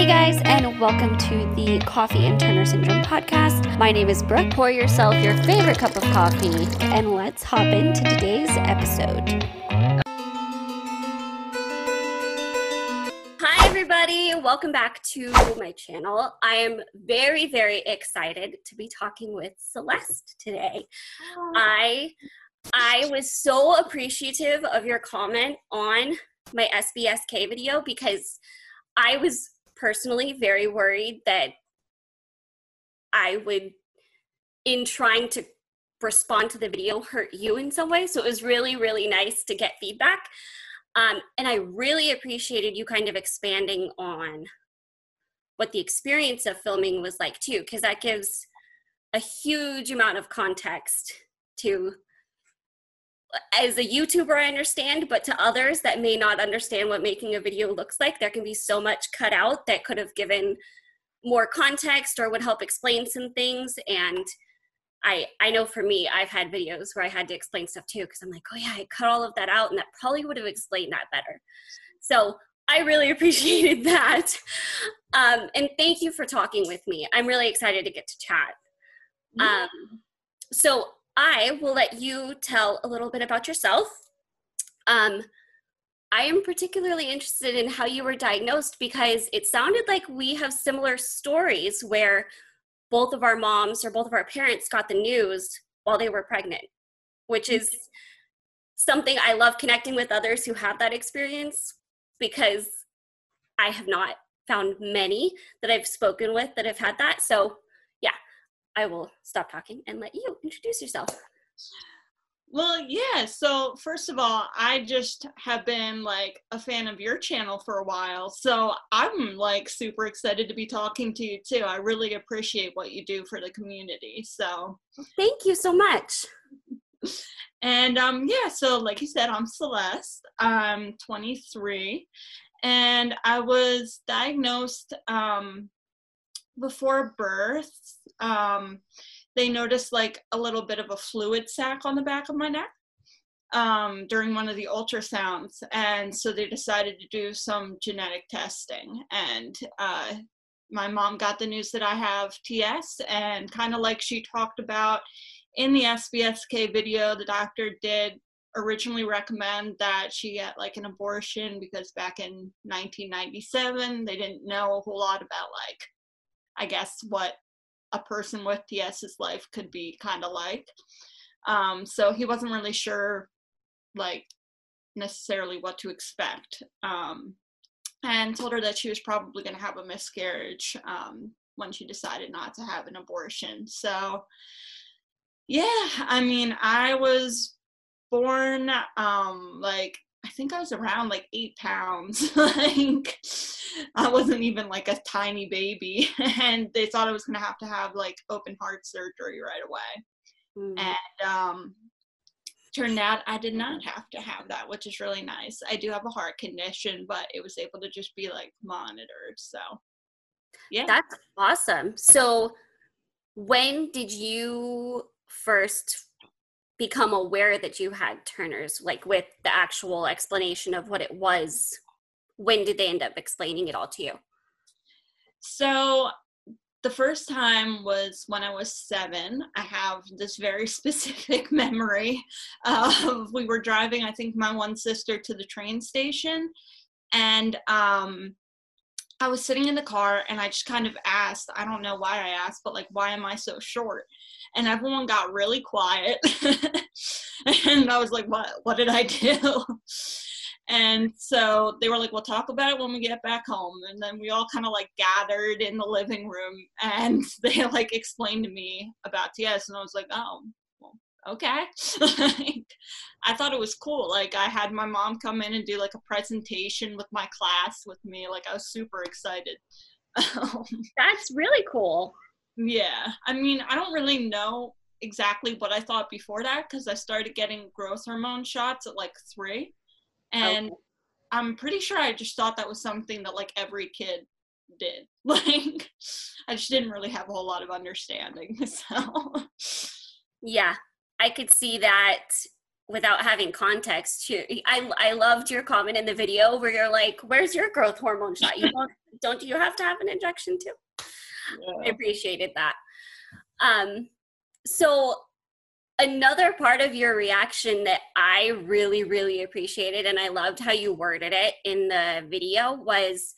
Hey guys, and welcome to the Coffee and Turner Syndrome podcast. My name is Brooke. Pour yourself your favorite cup of coffee, and let's hop into today's episode. Hi, everybody. Welcome back to my channel. I am very, very excited to be talking with Celeste today. I I was so appreciative of your comment on my SBSK video because I was personally very worried that I would, in trying to respond to the video, hurt you in some way. So it was really, really nice to get feedback. Um, and I really appreciated you kind of expanding on what the experience of filming was like too, because that gives a huge amount of context to as a YouTuber, I understand, but to others that may not understand what making a video looks like, there can be so much cut out that could have given more context or would help explain some things. And I I know for me, I've had videos where I had to explain stuff too because I'm like, oh yeah, I cut all of that out, and that probably would have explained that better. So I really appreciated that. Um, and thank you for talking with me. I'm really excited to get to chat. Um, so I will let you tell a little bit about yourself. Um, I am particularly interested in how you were diagnosed because it sounded like we have similar stories where both of our moms or both of our parents got the news while they were pregnant, which is something I love connecting with others who have that experience because I have not found many that I've spoken with that have had that. So I will stop talking and let you introduce yourself. Well, yeah. So, first of all, I just have been like a fan of your channel for a while. So, I'm like super excited to be talking to you too. I really appreciate what you do for the community. So, thank you so much. And um yeah, so like you said, I'm Celeste. I'm 23 and I was diagnosed um before birth, um, they noticed like a little bit of a fluid sac on the back of my neck um, during one of the ultrasounds. And so they decided to do some genetic testing. And uh, my mom got the news that I have TS, and kind of like she talked about in the SBSK video, the doctor did originally recommend that she get like an abortion because back in 1997 they didn't know a whole lot about like I guess, what a person with TS's life could be kind of like. Um, so he wasn't really sure, like, necessarily what to expect. Um, and told her that she was probably going to have a miscarriage um, when she decided not to have an abortion. So, yeah, I mean, I was born um, like I think I was around like eight pounds. like I wasn't even like a tiny baby, and they thought I was gonna have to have like open heart surgery right away. Mm. And um, turned out I did not have to have that, which is really nice. I do have a heart condition, but it was able to just be like monitored. So yeah, that's awesome. So when did you first become aware that you had Turner's, like with the actual explanation of what it was? When did they end up explaining it all to you? So the first time was when I was seven. I have this very specific memory of we were driving, I think, my one sister to the train station. And um, I was sitting in the car and I just kind of asked, I don't know why I asked, but like, why am I so short? And everyone got really quiet. and I was like, what, what did I do? and so they were like, we'll talk about it when we get back home. And then we all kind of like gathered in the living room and they like explained to me about TS. And I was like, oh, okay. I thought it was cool. Like I had my mom come in and do like a presentation with my class with me. Like I was super excited. Um, That's really cool. Yeah. I mean, I don't really know exactly what I thought before that because I started getting growth hormone shots at like three. And okay. I'm pretty sure I just thought that was something that like every kid did. Like I just didn't really have a whole lot of understanding. So Yeah, I could see that without having context. I I loved your comment in the video where you're like, "Where's your growth hormone shot? You don't don't you have to have an injection too? Yeah. I appreciated that. Um, so another part of your reaction that I really, really appreciated, and I loved how you worded it in the video, was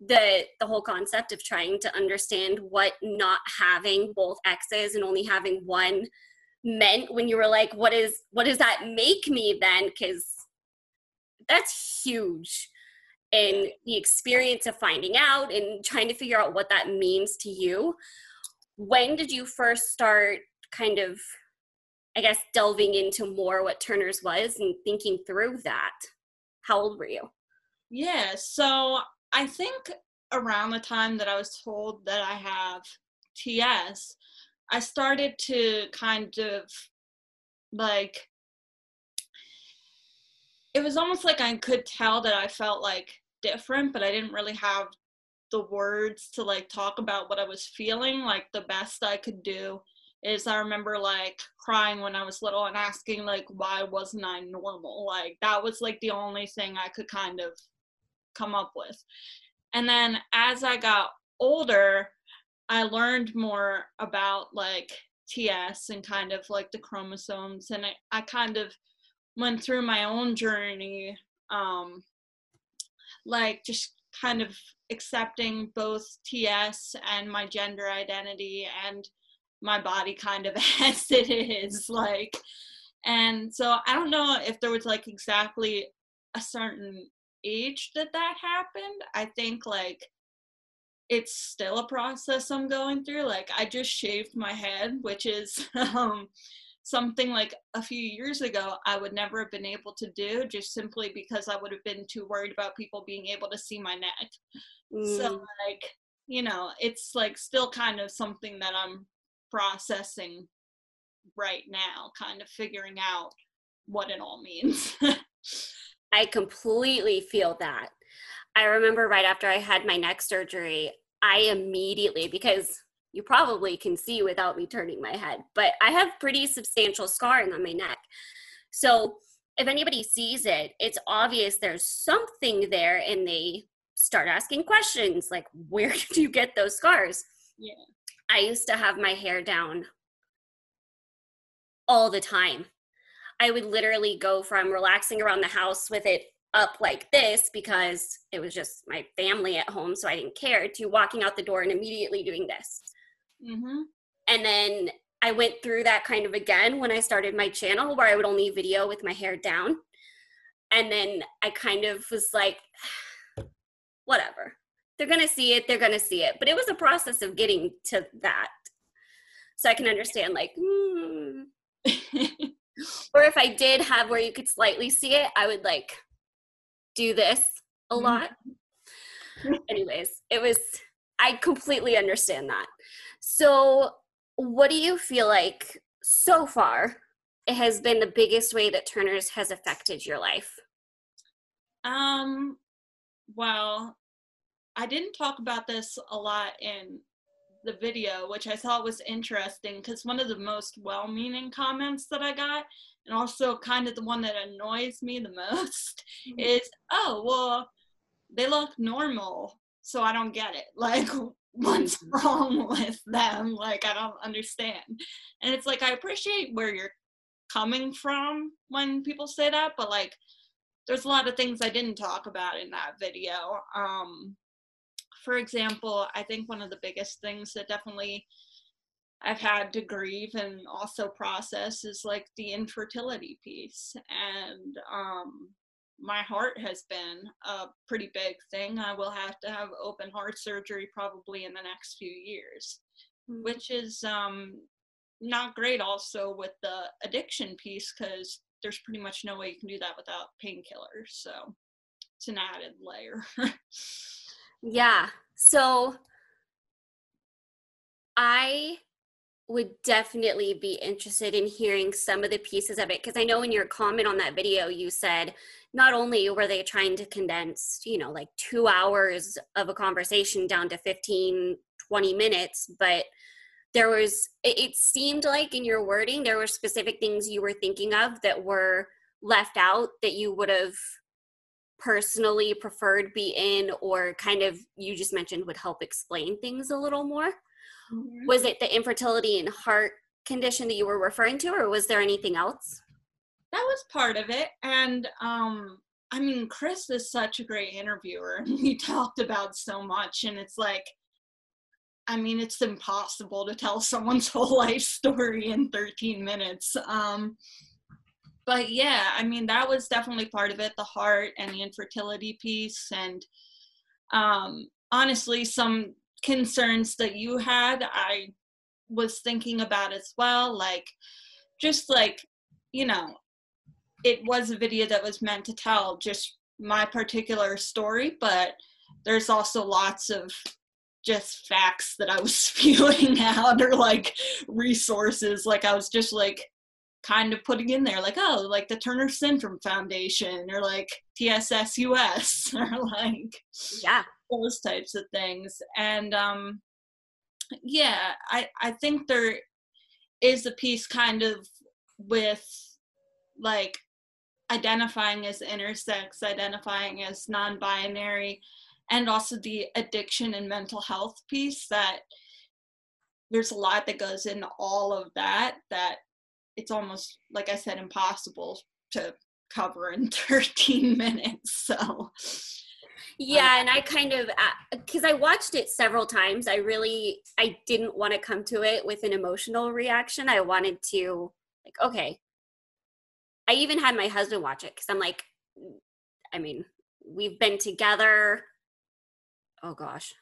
the the whole concept of trying to understand what not having both X's and only having one meant when you were like, what is what does that make me then? Because that's huge. And the experience of finding out and trying to figure out what that means to you. When did you first start kind of I guess delving into more what Turner's was and thinking through that. How old were you? Yeah, so I think around the time that I was told that I have TS, I started to kind of like it was almost like I could tell that I felt like different, but I didn't really have the words to like talk about what I was feeling. Like the best I could do is I remember like crying when I was little and asking like why wasn't I normal? Like that was like the only thing I could kind of come up with. And then as I got older, I learned more about like TS and kind of like the chromosomes and I, I kind of went through my own journey um like just kind of accepting both TS and my gender identity and my body kind of as it is like. And so i don't know if there was like exactly a certain age that that happened. I think like it's still a process i'm going through like i just shaved my head which is um something like a few years ago i would never have been able to do just simply because i would have been too worried about people being able to see my neck mm. so like you know it's like still kind of something that i'm processing right now, kind of figuring out what it all means. I completely feel that. I remember right after I had my neck surgery, I immediately, because you probably can see without me turning my head, but I have pretty substantial scarring on my neck. So if anybody sees it, it's obvious there's something there and they start asking questions like, where did you get those scars? Yeah. I used to have my hair down all the time. I would literally go from relaxing around the house with it up like this because it was just my family at home, so I didn't care, to walking out the door and immediately doing this. Mm-hmm. And then I went through that kind of again when I started my channel where I would only video with my hair down. And then I kind of was like, whatever they're going to see it they're going to see it but it was a process of getting to that so i can understand like hmm. or if i did have where you could slightly see it i would like do this a mm-hmm. lot. Anyways it was i completely understand that. So what do you feel like so far it has been the biggest way that turner's has affected your life? Um well I didn't talk about this a lot in the video, which I thought was interesting because one of the most well meaning comments that I got, and also kind of the one that annoys me the most, mm-hmm. is oh, well, they look normal, so I don't get it. Like, what's mm-hmm. wrong with them? Like, I don't understand. And it's like, I appreciate where you're coming from when people say that, but like, there's a lot of things I didn't talk about in that video. Um, for example, I think one of the biggest things that definitely I've had to grieve and also process is like the infertility piece. And um, my heart has been a pretty big thing. I will have to have open heart surgery probably in the next few years, mm-hmm. which is um, not great also with the addiction piece because there's pretty much no way you can do that without painkillers. So it's an added layer. Yeah. So I would definitely be interested in hearing some of the pieces of it because I know in your comment on that video you said not only were they trying to condense, you know, like 2 hours of a conversation down to 15 20 minutes, but there was it seemed like in your wording there were specific things you were thinking of that were left out that you would have personally preferred be in or kind of you just mentioned would help explain things a little more mm-hmm. was it the infertility and heart condition that you were referring to or was there anything else that was part of it and um i mean chris is such a great interviewer and he talked about so much and it's like I mean, it's impossible to tell someone's whole life story in 13 minutes. Um, but yeah, I mean, that was definitely part of it the heart and the infertility piece. And um, honestly, some concerns that you had, I was thinking about as well. Like, just like, you know, it was a video that was meant to tell just my particular story, but there's also lots of just facts that I was spewing out or like resources. Like I was just like kind of putting in there, like, oh, like the Turner Syndrome Foundation or like TSSUS or like yeah, those types of things. And um yeah, I I think there is a piece kind of with like identifying as intersex, identifying as non-binary, and also the addiction and mental health piece that there's a lot that goes into all of that that it's almost like i said impossible to cover in 13 minutes so. Yeah and i kind of because uh, i watched it several times i really i didn't want to come to it with an emotional reaction. I wanted to like okay. I even had my husband watch it because i'm like i mean we've been together oh gosh,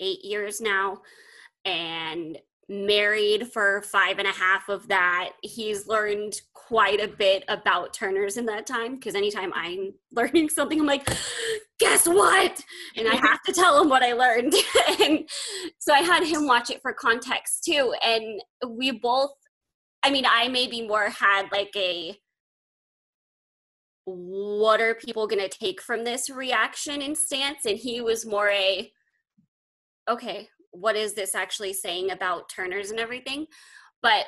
eight years now and married for five and a half of that. He's learned quite a bit about Turners in that time because anytime I'm learning something, I'm like, guess what? And I have to tell him what I learned. and so I had him watch it for context too. And we both, I mean, I maybe more had like a, what are people going to take from this reaction and stance and he was more a okay what is this actually saying about turners and everything but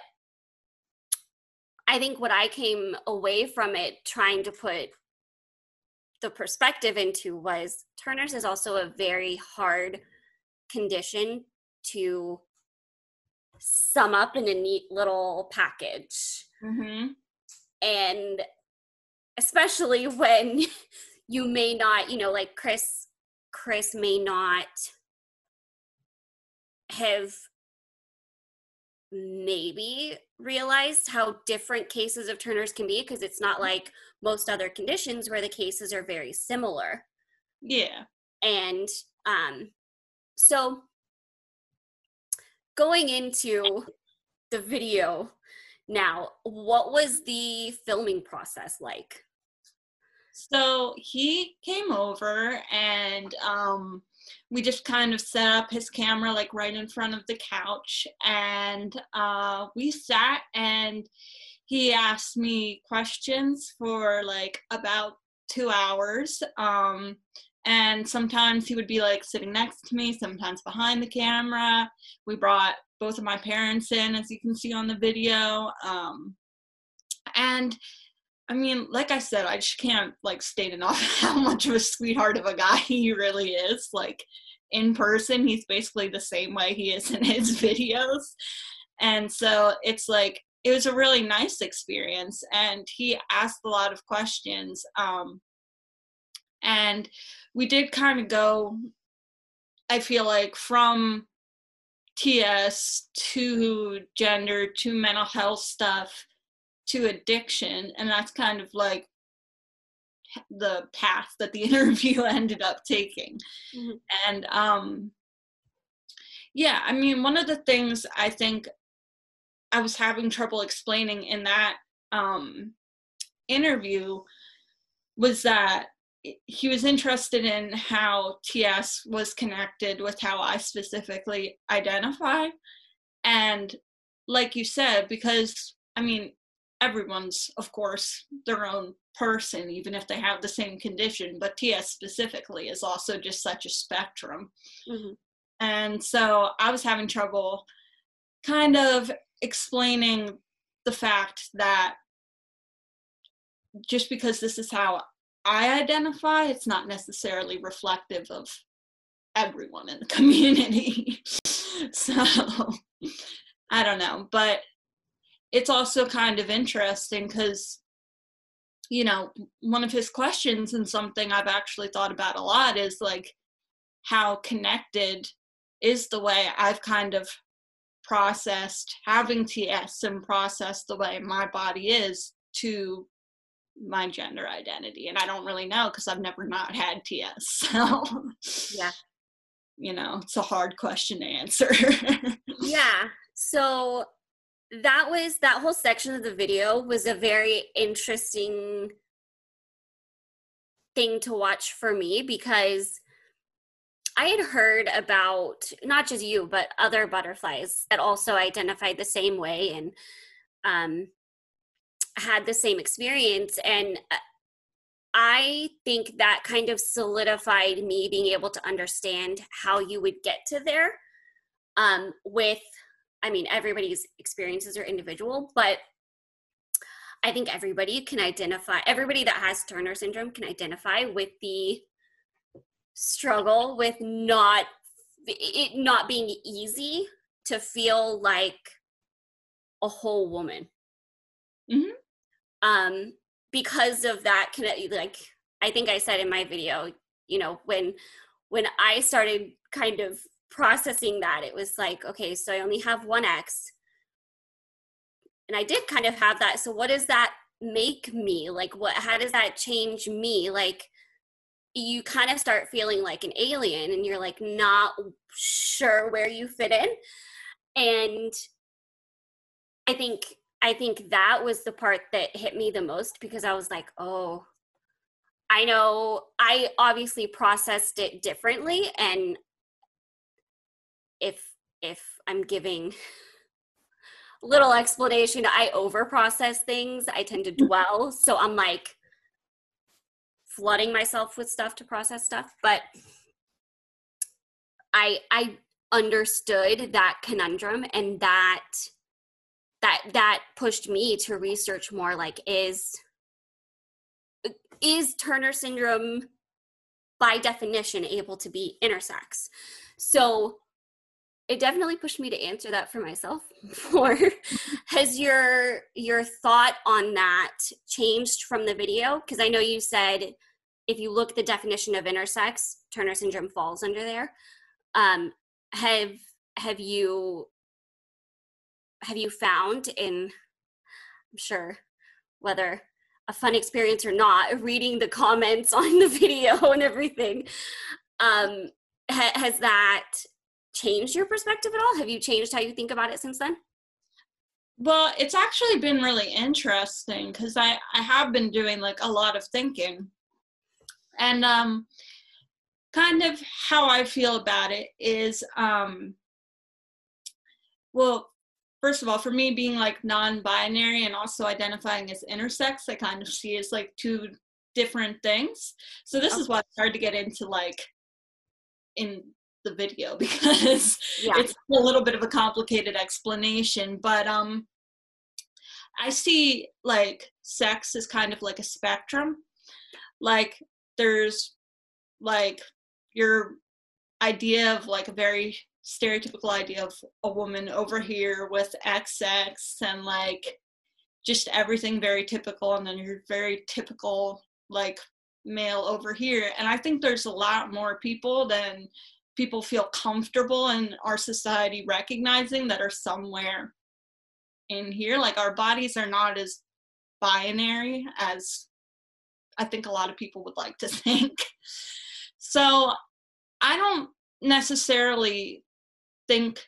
i think what i came away from it trying to put the perspective into was turners is also a very hard condition to sum up in a neat little package mm-hmm. and especially when you may not you know like chris chris may not have maybe realized how different cases of turners can be because it's not mm-hmm. like most other conditions where the cases are very similar. Yeah. And um so going into the video now what was the filming process like? So he came over and um, we just kind of set up his camera like right in front of the couch and uh, we sat and he asked me questions for like about two hours. Um, and sometimes he would be like sitting next to me, sometimes behind the camera. We brought both of my parents in, as you can see on the video. Um, and I mean, like I said, I just can't like state enough how much of a sweetheart of a guy he really is. Like in person, he's basically the same way he is in his videos. And so it's like it was a really nice experience and he asked a lot of questions. Um and we did kind of go I feel like from TS to gender to mental health stuff to addiction and that's kind of like the path that the interview ended up taking mm-hmm. and um yeah i mean one of the things i think i was having trouble explaining in that um interview was that he was interested in how ts was connected with how i specifically identify and like you said because i mean everyone's of course their own person even if they have the same condition but ts specifically is also just such a spectrum mm-hmm. and so i was having trouble kind of explaining the fact that just because this is how I identify, it's not necessarily reflective of everyone in the community. so I don't know, but it's also kind of interesting because you know one of his questions and something I've actually thought about a lot is like how connected is the way I've kind of processed having TS and processed the way my body is to my gender identity and i don't really know because i've never not had ts so yeah. you know it's a hard question to answer. Yeah so that was that whole section of the video was a very interesting thing to watch for me because I had heard about not just you, but other butterflies that also identified the same way and um, had the same experience. And uh, I think that kind of solidified me being able to understand how you would get to there um, with, I mean, everybody's experiences are individual, but I think everybody can identify, everybody that has Turner syndrome can identify with the struggle with not it not being easy to feel like a whole woman. Mm-hmm. Um, because of that, like I think I said in my video, you know, when when I started kind of processing that, it was like, okay, so I only have one X, and I did kind of have that. So what does that make me? Like, what? How does that change me? Like, you kind of start feeling like an alien and you're like not sure where you fit in and i think i think that was the part that hit me the most because i was like oh i know i obviously processed it differently and if if i'm giving little explanation i over process things. I tend to dwell. So i'm like flooding myself with stuff to process stuff. But i i understood that conundrum and that that that pushed me to research more like is is turner syndrome by definition able to be intersex? So it definitely pushed me to answer that for myself Or has your your thought on that changed from the video? Because i know you said if you look at the definition of intersex turner syndrome falls under there. Um, have have you have you found in i'm sure whether a fun experience or not reading the comments on the video and everything um, ha- has that changed your perspective at all? Have you changed how you think about it since then? Well, it's actually been really interesting because I, I have been doing like a lot of thinking. And um, kind of how I feel about it is um, well, first of all, for me being like non binary and also identifying as intersex, I kind of see as like two different things. So this okay. is why it's hard to get into like in the video because yeah. it's a little bit of a complicated explanation but um i see like sex is kind of like a spectrum like there's like your idea of like a very stereotypical idea of a woman over here with xx and like just everything very typical and then your very typical like male over here and i think there's a lot more people than people feel comfortable in our society recognizing that are somewhere in here. Like our bodies are not as binary as I think a lot of people would like to think. So I don't necessarily think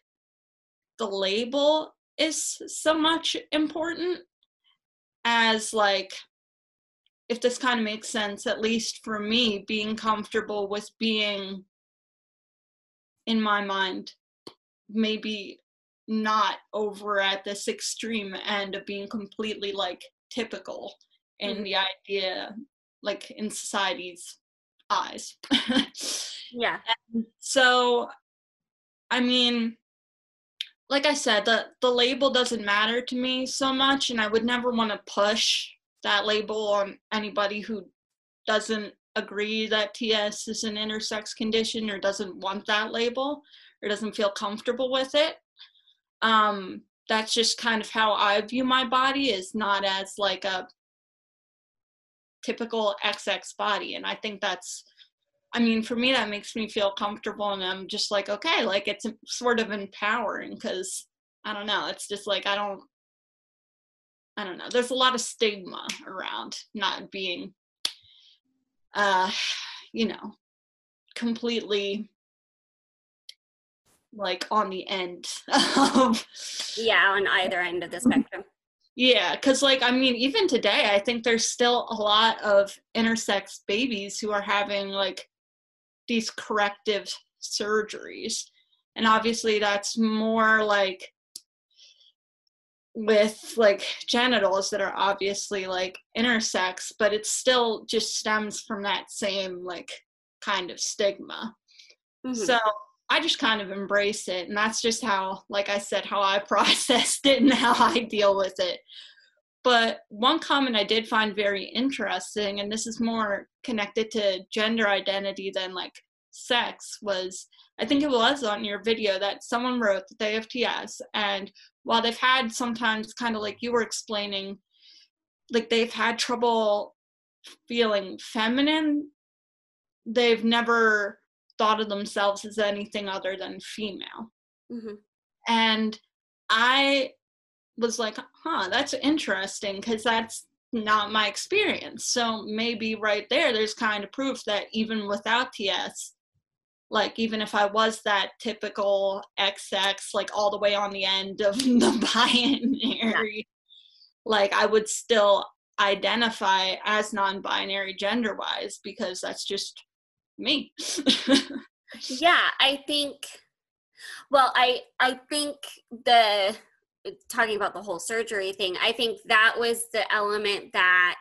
the label is so much important as like if this kind of makes sense at least for me being comfortable with being in my mind, maybe not over at this extreme end of being completely like typical in mm-hmm. the idea, like in society's eyes. yeah. And so, I mean, like I said, the the label doesn't matter to me so much, and I would never want to push that label on anybody who doesn't agree that TS is an intersex condition or doesn't want that label or doesn't feel comfortable with it. Um, that's just kind of how I view my body is not as like a typical XX body. And I think that's, I mean, for me, that makes me feel comfortable. And I'm just like, okay, like it's sort of empowering because I don't know. It's just like, I don't, I don't know. There's a lot of stigma around not being, uh, you know, completely like on the end of yeah on either end of the spectrum. Yeah because like i mean even today i think there's still a lot of intersex babies who are having like these corrective surgeries. And obviously that's more like with like genitals that are obviously like intersex but it still just stems from that same like kind of stigma mm-hmm. so I just kind of embrace it. And that's just how, like I said, how I processed it and how I deal with it. But one comment I did find very interesting, and this is more connected to gender identity than like sex, was I think it was on your video that someone wrote that they have TS. And while they've had sometimes kind of like you were explaining, like they've had trouble feeling feminine, they've never thought of themselves as anything other than female. Mm-hmm. And I was like, huh, that's interesting because that's not my experience. So maybe right there, there's kind of proof that even without TS, like even if I was that typical XX, like all the way on the end of the binary, yeah. like I would still identify as non-binary gender-wise because that's just me. yeah, I think well, I I think the talking about the whole surgery thing, I think that was the element that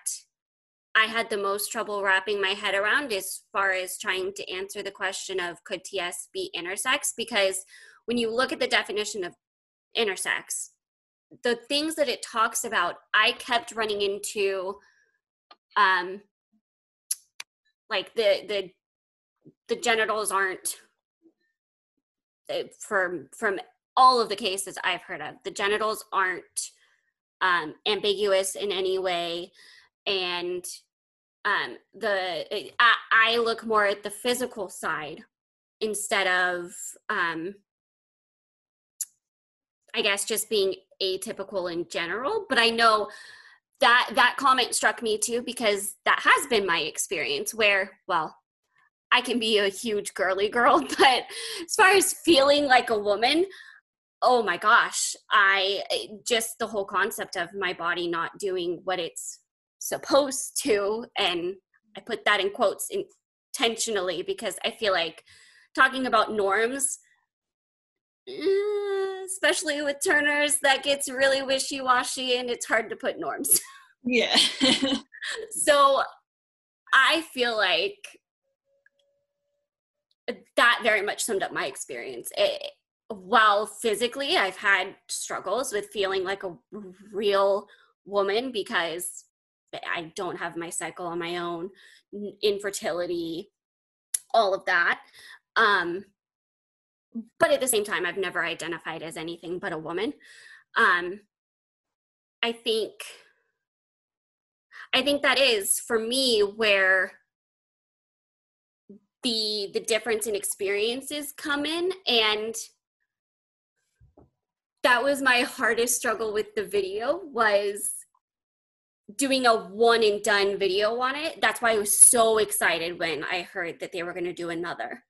I had the most trouble wrapping my head around as far as trying to answer the question of could TS be intersex? Because when you look at the definition of intersex, the things that it talks about, I kept running into um like the the the genitals aren't from from all of the cases I've heard of, the genitals aren't um, ambiguous in any way, and um, the I, I, look more at the physical side instead of um, I guess just being atypical in general. But I know that that comment struck me too because that has been my experience where well I can be a huge girly girl, but as far as feeling like a woman, oh my gosh, I just the whole concept of my body not doing what it's supposed to, and I put that in quotes intentionally because I feel like talking about norms, eh, especially with Turners, that gets really wishy washy and it's hard to put norms. Yeah. so I feel like that very much summed up my experience. It, while physically I've had struggles with feeling like a real woman because I don't have my cycle on my own, infertility, all of that. Um, but at the same time, I've never identified as anything but a woman. Um, I think, I think that is for me where the the difference in experiences come in and that was my hardest struggle with the video was doing a one and done video on it. That's why i was so excited when i heard that they were going to do another.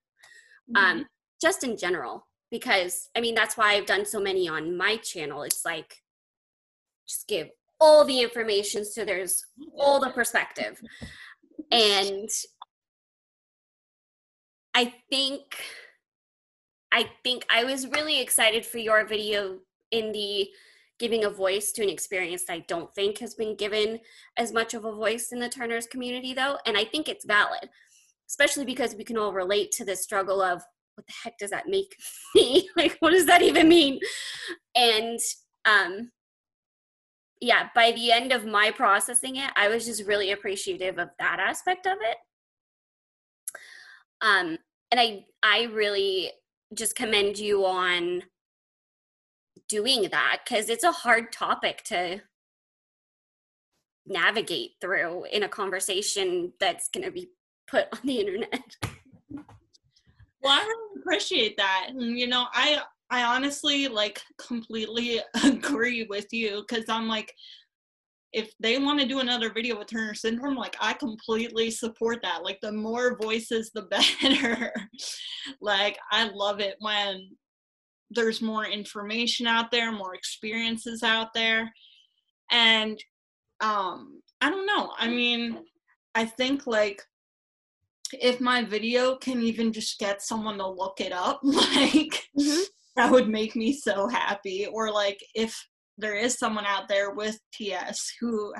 Mm-hmm. um just in general because i mean that's why i've done so many on my channel. It's like just give all the information so there's all the perspective. And I think I think I was really excited for your video in the giving a voice to an experience that I don't think has been given as much of a voice in the Turners community though, and I think it's valid, especially because we can all relate to the struggle of what the heck does that make me? like what does that even mean? And um yeah, by the end of my processing it, I was just really appreciative of that aspect of it. Um, and I I really just commend you on doing that because it's a hard topic to navigate through in a conversation that's going to be put on the internet. Well, I really appreciate that. You know, I I honestly like completely agree with you because I'm like, if they want to do another video with Turner syndrome, like I completely support that. Like the more voices, the better. like I love it when there's more information out there, more experiences out there. And um I don't know. I mean, I think like if my video can even just get someone to look it up, like mm-hmm. that would make me so happy. Or like if there is someone out there with TS who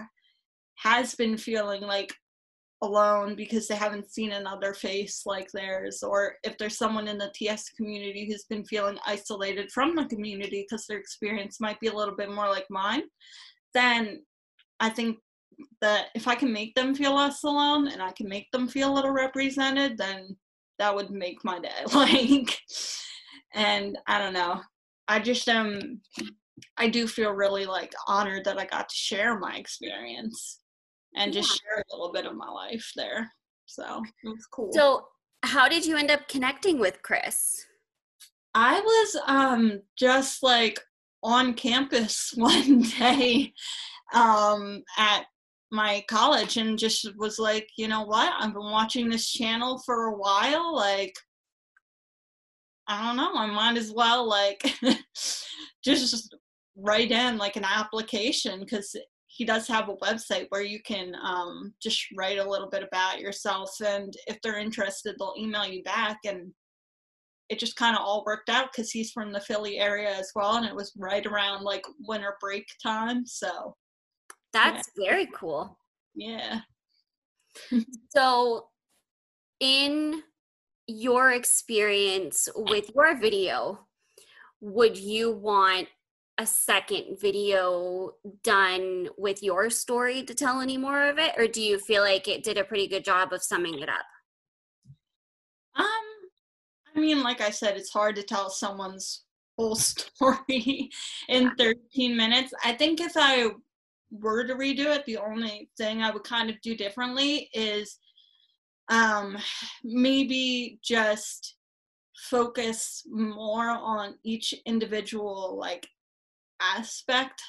has been feeling like alone because they haven't seen another face like theirs, or if there's someone in the TS community who's been feeling isolated from the community because their experience might be a little bit more like mine, then I think that if I can make them feel less alone and I can make them feel a little represented, then that would make my day. Like, and I don't know. I just um, I do feel really like honored that I got to share my experience and just share a little bit of my life there. So it was cool. So, how did you end up connecting with Chris? I was um just like on campus one day um at my college and just was like, you know what? I've been watching this channel for a while. Like, I don't know. I might as well like just write in like an application because he does have a website where you can um, just write a little bit about yourself and if they're interested they'll email you back and it just kind of all worked out because he's from the philly area as well and it was right around like winter break time so that's yeah. very cool. Yeah. so, in your experience with your video, would you want a second video done with your story to tell any more of it? Or do you feel like it did a pretty good job of summing it up? Um i mean like i said it's hard to tell someone's whole story in 13 minutes. I think if i were to redo it, the only thing I would kind of do differently is um, maybe just focus more on each individual like aspect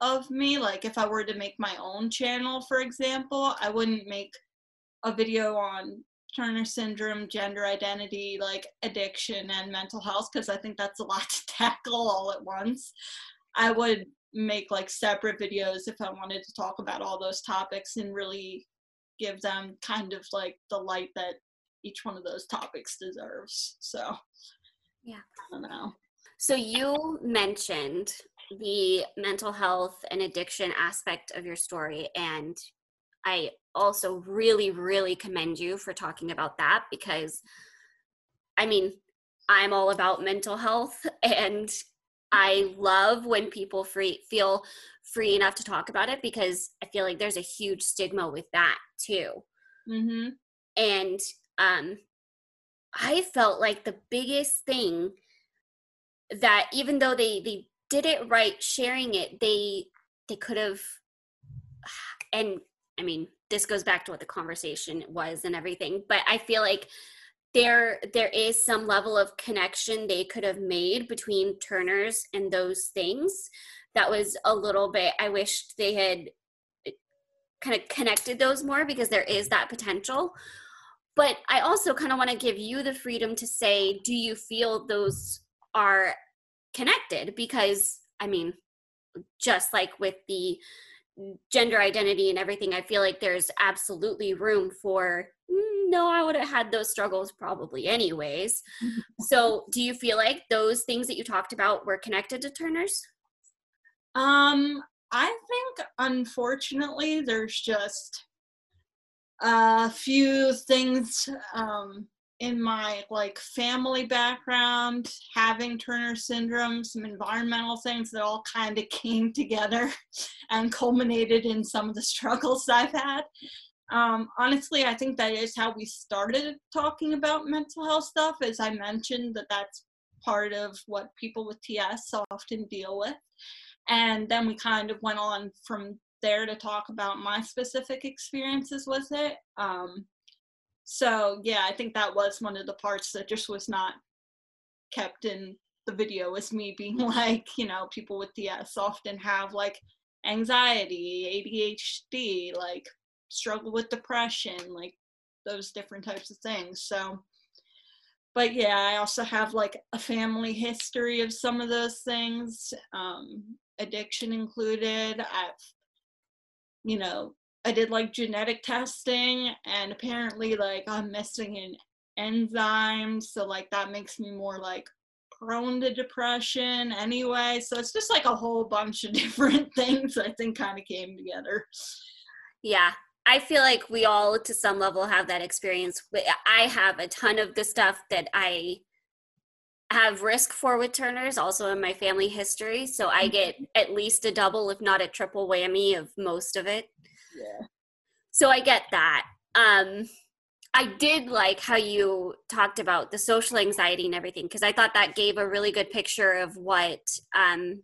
of me. Like if I were to make my own channel, for example, I wouldn't make a video on Turner syndrome, gender identity, like addiction and mental health because I think that's a lot to tackle all at once. I would make like separate videos if I wanted to talk about all those topics and really give them kind of like the light that each one of those topics deserves. So, yeah, I don't know. So, you mentioned the mental health and addiction aspect of your story, and I also really, really commend you for talking about that because I mean, I'm all about mental health and I love when people free feel free enough to talk about it because I feel like there's a huge stigma with that too. Mm-hmm. And um, I felt like the biggest thing that even though they they did it right, sharing it, they they could have. And I mean, this goes back to what the conversation was and everything, but I feel like there there is some level of connection they could have made between Turners and those things that was a little bit I wished they had eh, kind of connected those more because there is that potential but I also kind of want to give you the freedom to say do you feel those are connected because I mean just like with the gender identity and everything I feel like there's absolutely room for no, I would have had those struggles probably anyways. so, do you feel like those things that you talked about were connected to Turner's? Um, I think unfortunately there's just a few things um, in my like family background, having Turner syndrome, some environmental things that all kind of came together and culminated in some of the struggles I've had. Um, honestly, I think that is how we started talking about mental health stuff. As I mentioned, that that's part of what people with TS often deal with. And then we kind of went on from there to talk about my specific experiences with it. Um, so yeah, I think that was one of the parts that just was not kept in the video was me being like, you know, people with TS often have like anxiety, ADHD, like struggle with depression, like those different types of things. So but yeah, I also have like a family history of some of those things, um, addiction included. I've, you know, I did like genetic testing, and apparently, like, I'm missing an enzyme, so like that makes me more like prone to depression anyway. So it's just like a whole bunch of different things I think kind of came together. Yeah, I feel like we all, to some level, have that experience. I have a ton of the stuff that I have risk for with Turner's, also in my family history. So I get mm-hmm. at least a double, if not a triple whammy of most of it. Yeah. So I get that. Um, I did like how you talked about the social anxiety and everything because I thought that gave a really good picture of what um,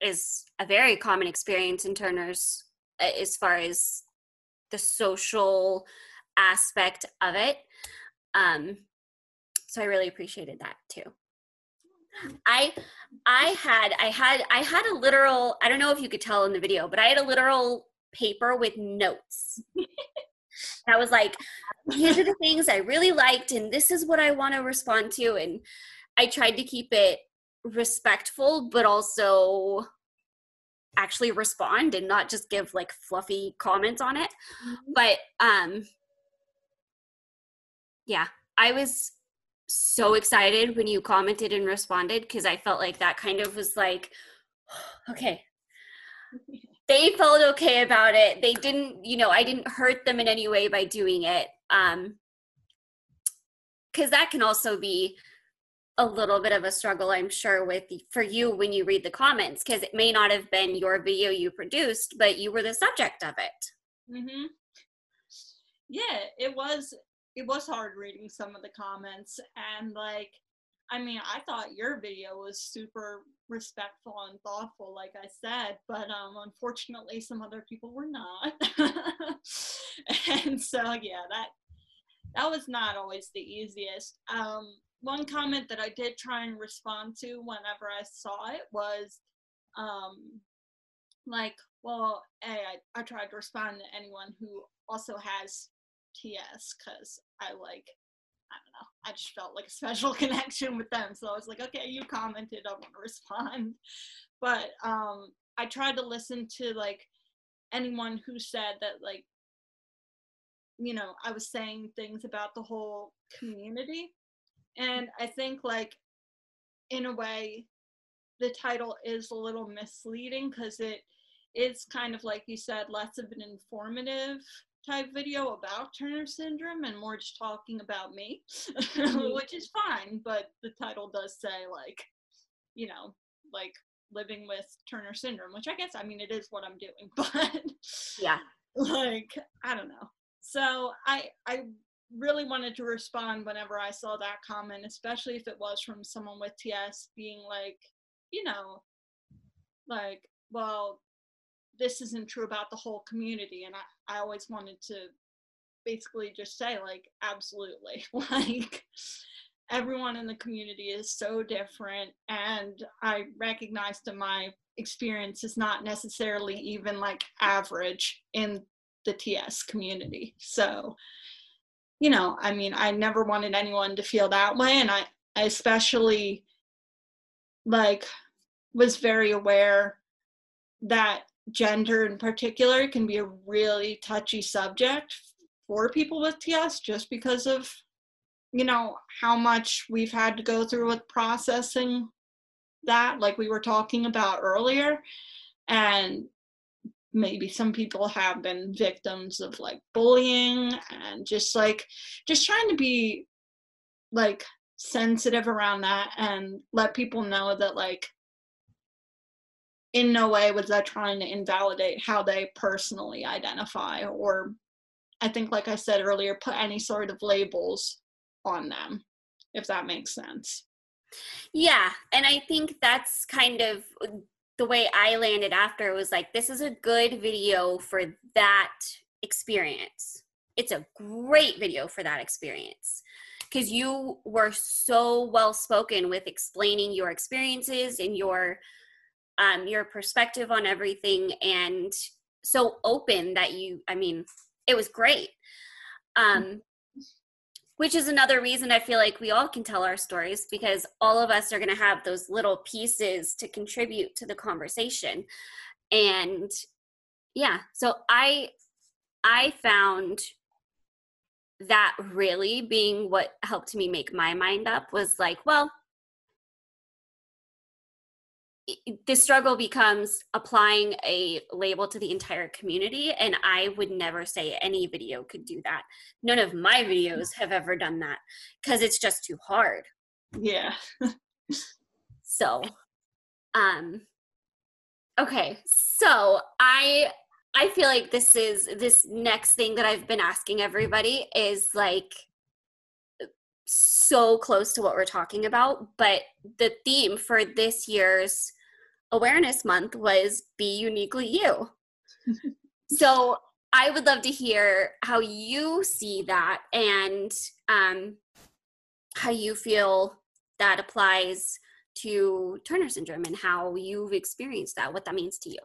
is a very common experience in Turner's as far as the social aspect of it. Um, so I really appreciated that too. I I had I had I had a literal I don't know if you could tell in the video, but I had a literal paper with notes. that was like these are the things I really liked and this is what I want to respond to and I tried to keep it respectful but also actually respond and not just give like fluffy comments on it. Mm-hmm. But um yeah, I was so excited when you commented and responded because I felt like that kind of was like okay. they felt okay about it. They didn't, you know, I didn't hurt them in any way by doing it. Um cuz that can also be a little bit of a struggle i'm sure with for you when you read the comments because it may not have been your video you produced but you were the subject of it mm-hmm. yeah it was it was hard reading some of the comments. And like i mean i thought your video was super respectful and thoughtful like i said but um unfortunately some other people were not. And so yeah that that was not always the easiest. Um one comment that I did try and respond to whenever I saw it was um, like, well, A, I, I tried to respond to anyone who also has TS because I like, I don't know, I just felt like a special connection with them. So I was like, okay, you commented, I want to respond. But um, I tried to listen to like anyone who said that like, you know, I was saying things about the whole community and I think like in a way the title is a little misleading because it is kind of like you said less of an informative type video about Turner syndrome and more just talking about me, mm-hmm. which is fine. But the title does say like, you know, like living with Turner syndrome, which I guess I mean it is what I'm doing, but yeah, like I don't know. So I I really wanted to respond whenever I saw that comment, especially if it was from someone with TS being like, you know, like, well, this isn't true about the whole community. And I, I always wanted to basically just say, like, absolutely. like, everyone in the community is so different. And I recognize that my experience is not necessarily even like average in the TS community. So, you know, I mean, I never wanted anyone to feel that way. And I, I especially like was very aware that gender in particular can be a really touchy subject for people with TS just because of, you know, how much we've had to go through with processing that, like we were talking about earlier. And maybe some people have been victims of like bullying and just like just trying to be like sensitive around that and let people know that like in no way was that trying to invalidate how they personally identify or i think like i said earlier put any sort of labels on them if that makes sense yeah and i think that's kind of the way I landed after was like, this is a good video for that experience. It's a great video for that experience because you were so well spoken with explaining your experiences and your um, your perspective on everything and so open that you i mean it was great um, which is another reason I feel like we all can tell our stories because all of us are going to have those little pieces to contribute to the conversation. And yeah, so I I found that really being what helped me make my mind up was like, well, the struggle becomes applying a label to the entire community and i would never say any video could do that. None of my videos have ever done that because it's just too hard. Yeah. So um okay so i i feel like this is this next thing that i've been asking everybody is like so close to what we're talking about but the theme for this year's awareness month was be uniquely you. so I would love to hear how you see that and um, how you feel that applies to Turner syndrome and how you've experienced that, what that means to you.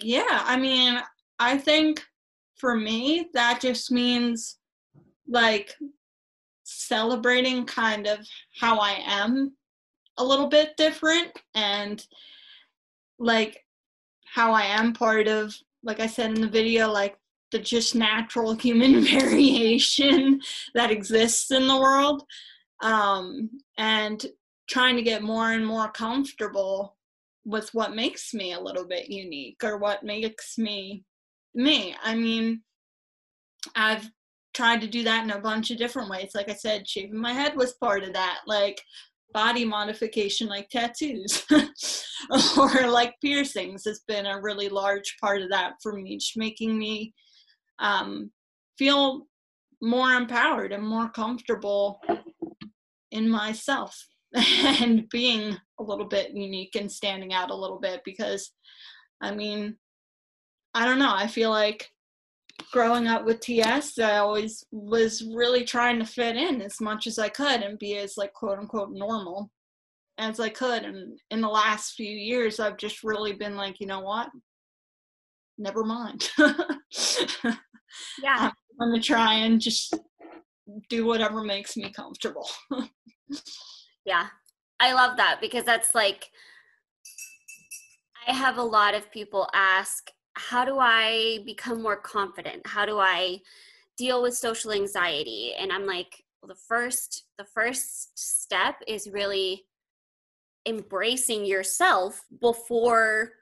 Yeah, I mean, I think for me, that just means like celebrating kind of how I am a little bit different and like how I am part of, like I said in the video, like the just natural human variation that exists in the world. Um, and trying to get more and more comfortable with what makes me a little bit unique or what makes me me. I mean, I've tried to do that in a bunch of different ways. Like I said, shaving my head was part of that. Like body modification like tattoos or like piercings has been a really large part of that for me just making me um, feel more empowered and more comfortable in myself and being a little bit unique and standing out a little bit because i mean i don't know i feel like growing up with TS, I always was really trying to fit in as much as I could and be as like quote unquote normal as I could. And in the last few years, I've just really been like, you know what? Never mind. yeah. I'm, I'm gonna try and just do whatever makes me comfortable. yeah. I love that because that's like I have a lot of people ask how do I become more confident? How do I deal with social anxiety? And I'm like, well, the first the first step is really embracing yourself before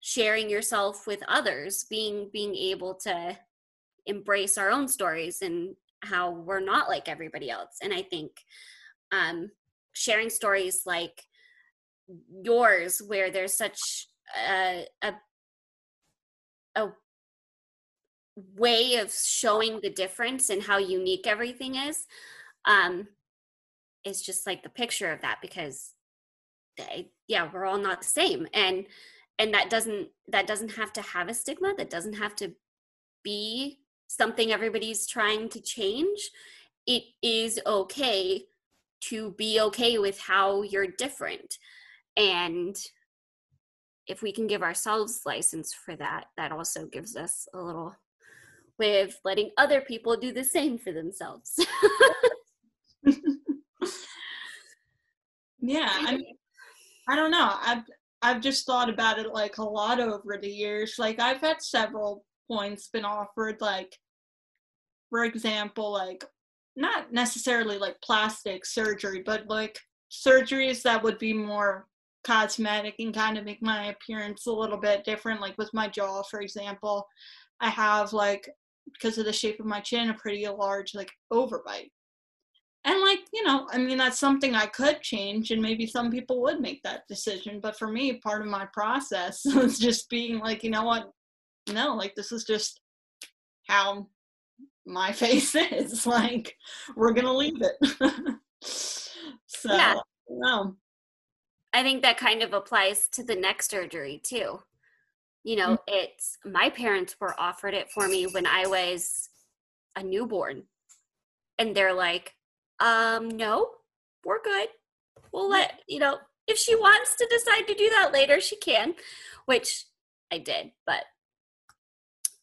sharing yourself with others being being able to embrace our own stories and how we're not like everybody else and i think um sharing stories like yours where there's such a, a a way of showing the difference and how unique everything is um is just like the picture of that because they, yeah we're all not the same and and that doesn't that doesn't have to have a stigma that doesn't have to be something everybody's trying to change. It is okay to be okay with how you're different and if we can give ourselves license for that, that also gives us a little way of letting other people do the same for themselves. yeah, I mean, I don't know. I've I've just thought about it like a lot over the years. Like I've had several points been offered, like for example, like not necessarily like plastic surgery, but like surgeries that would be more cosmetic and kind of make my appearance a little bit different. Like with my jaw, for example, I have like because of the shape of my chin, a pretty large like overbite. And like, you know, I mean that's something I could change and maybe some people would make that decision. But for me, part of my process was just being like, you know what? No, like this is just how my face is. Like, we're gonna leave it. so yeah. no. I think that kind of applies to the neck surgery too. You know, mm-hmm. it's my parents were offered it for me when I was a newborn. And they're like, um, no, we're good. We'll let, you know, if she wants to decide to do that later, she can, which I did, but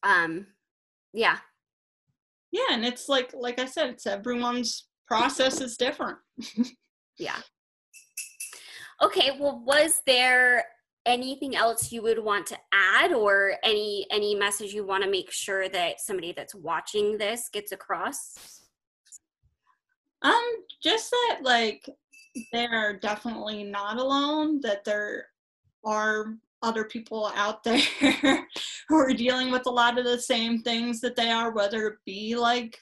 um yeah. Yeah, and it's like like I said, it's everyone's process is different. yeah. Okay, well, was there anything else you would want to add or any any message you want to make sure that somebody that's watching this gets across? Um, just that like they're definitely not alone, that there are other people out there who are dealing with a lot of the same things that they are, whether it be like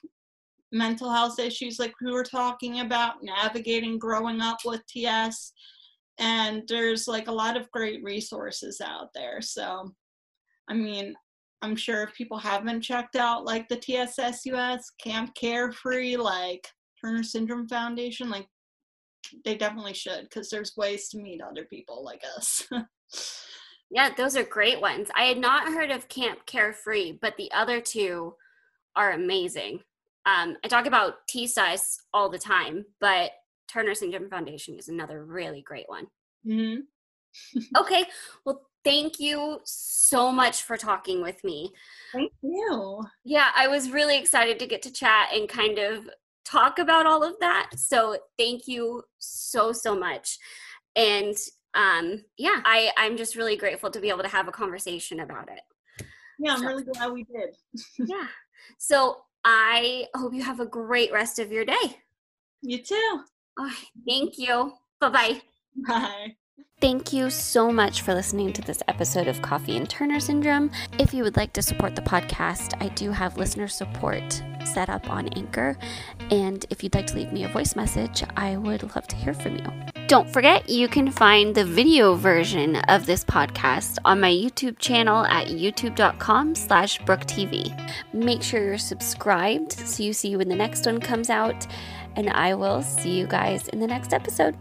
mental health issues like we were talking about, navigating growing up with TS, and there's like a lot of great resources out there so i mean i'm sure if people haven't checked out like the TSSUS camp carefree like turner syndrome foundation like they definitely should because there's ways to meet other people like us yeah those are great ones. I had not heard of camp carefree but the other two are amazing. Um, i talk about TSUS all the time but Turner Syndrome Foundation is another really great one. Mm-hmm. okay. Well, thank you so much for talking with me. Thank you. Yeah, I was really excited to get to chat and kind of talk about all of that. So thank you so, so much. And um, yeah, I, I'm just really grateful to be able to have a conversation about it. Yeah, I'm so, really glad we did. yeah. So I hope you have a great rest of your day. You too. Oh, thank you. Bye-bye. Bye. Thank you so much for listening to this episode of Coffee and Turner Syndrome. If you would like to support the podcast, I do have listener support set up on Anchor. And if you'd like to leave me a voice message, I would love to hear from you. Don't forget, you can find the video version of this podcast on my YouTube channel at youtube.com slash brooktv. Make sure you're subscribed so you see when the next one comes out and I will see you guys in the next episode.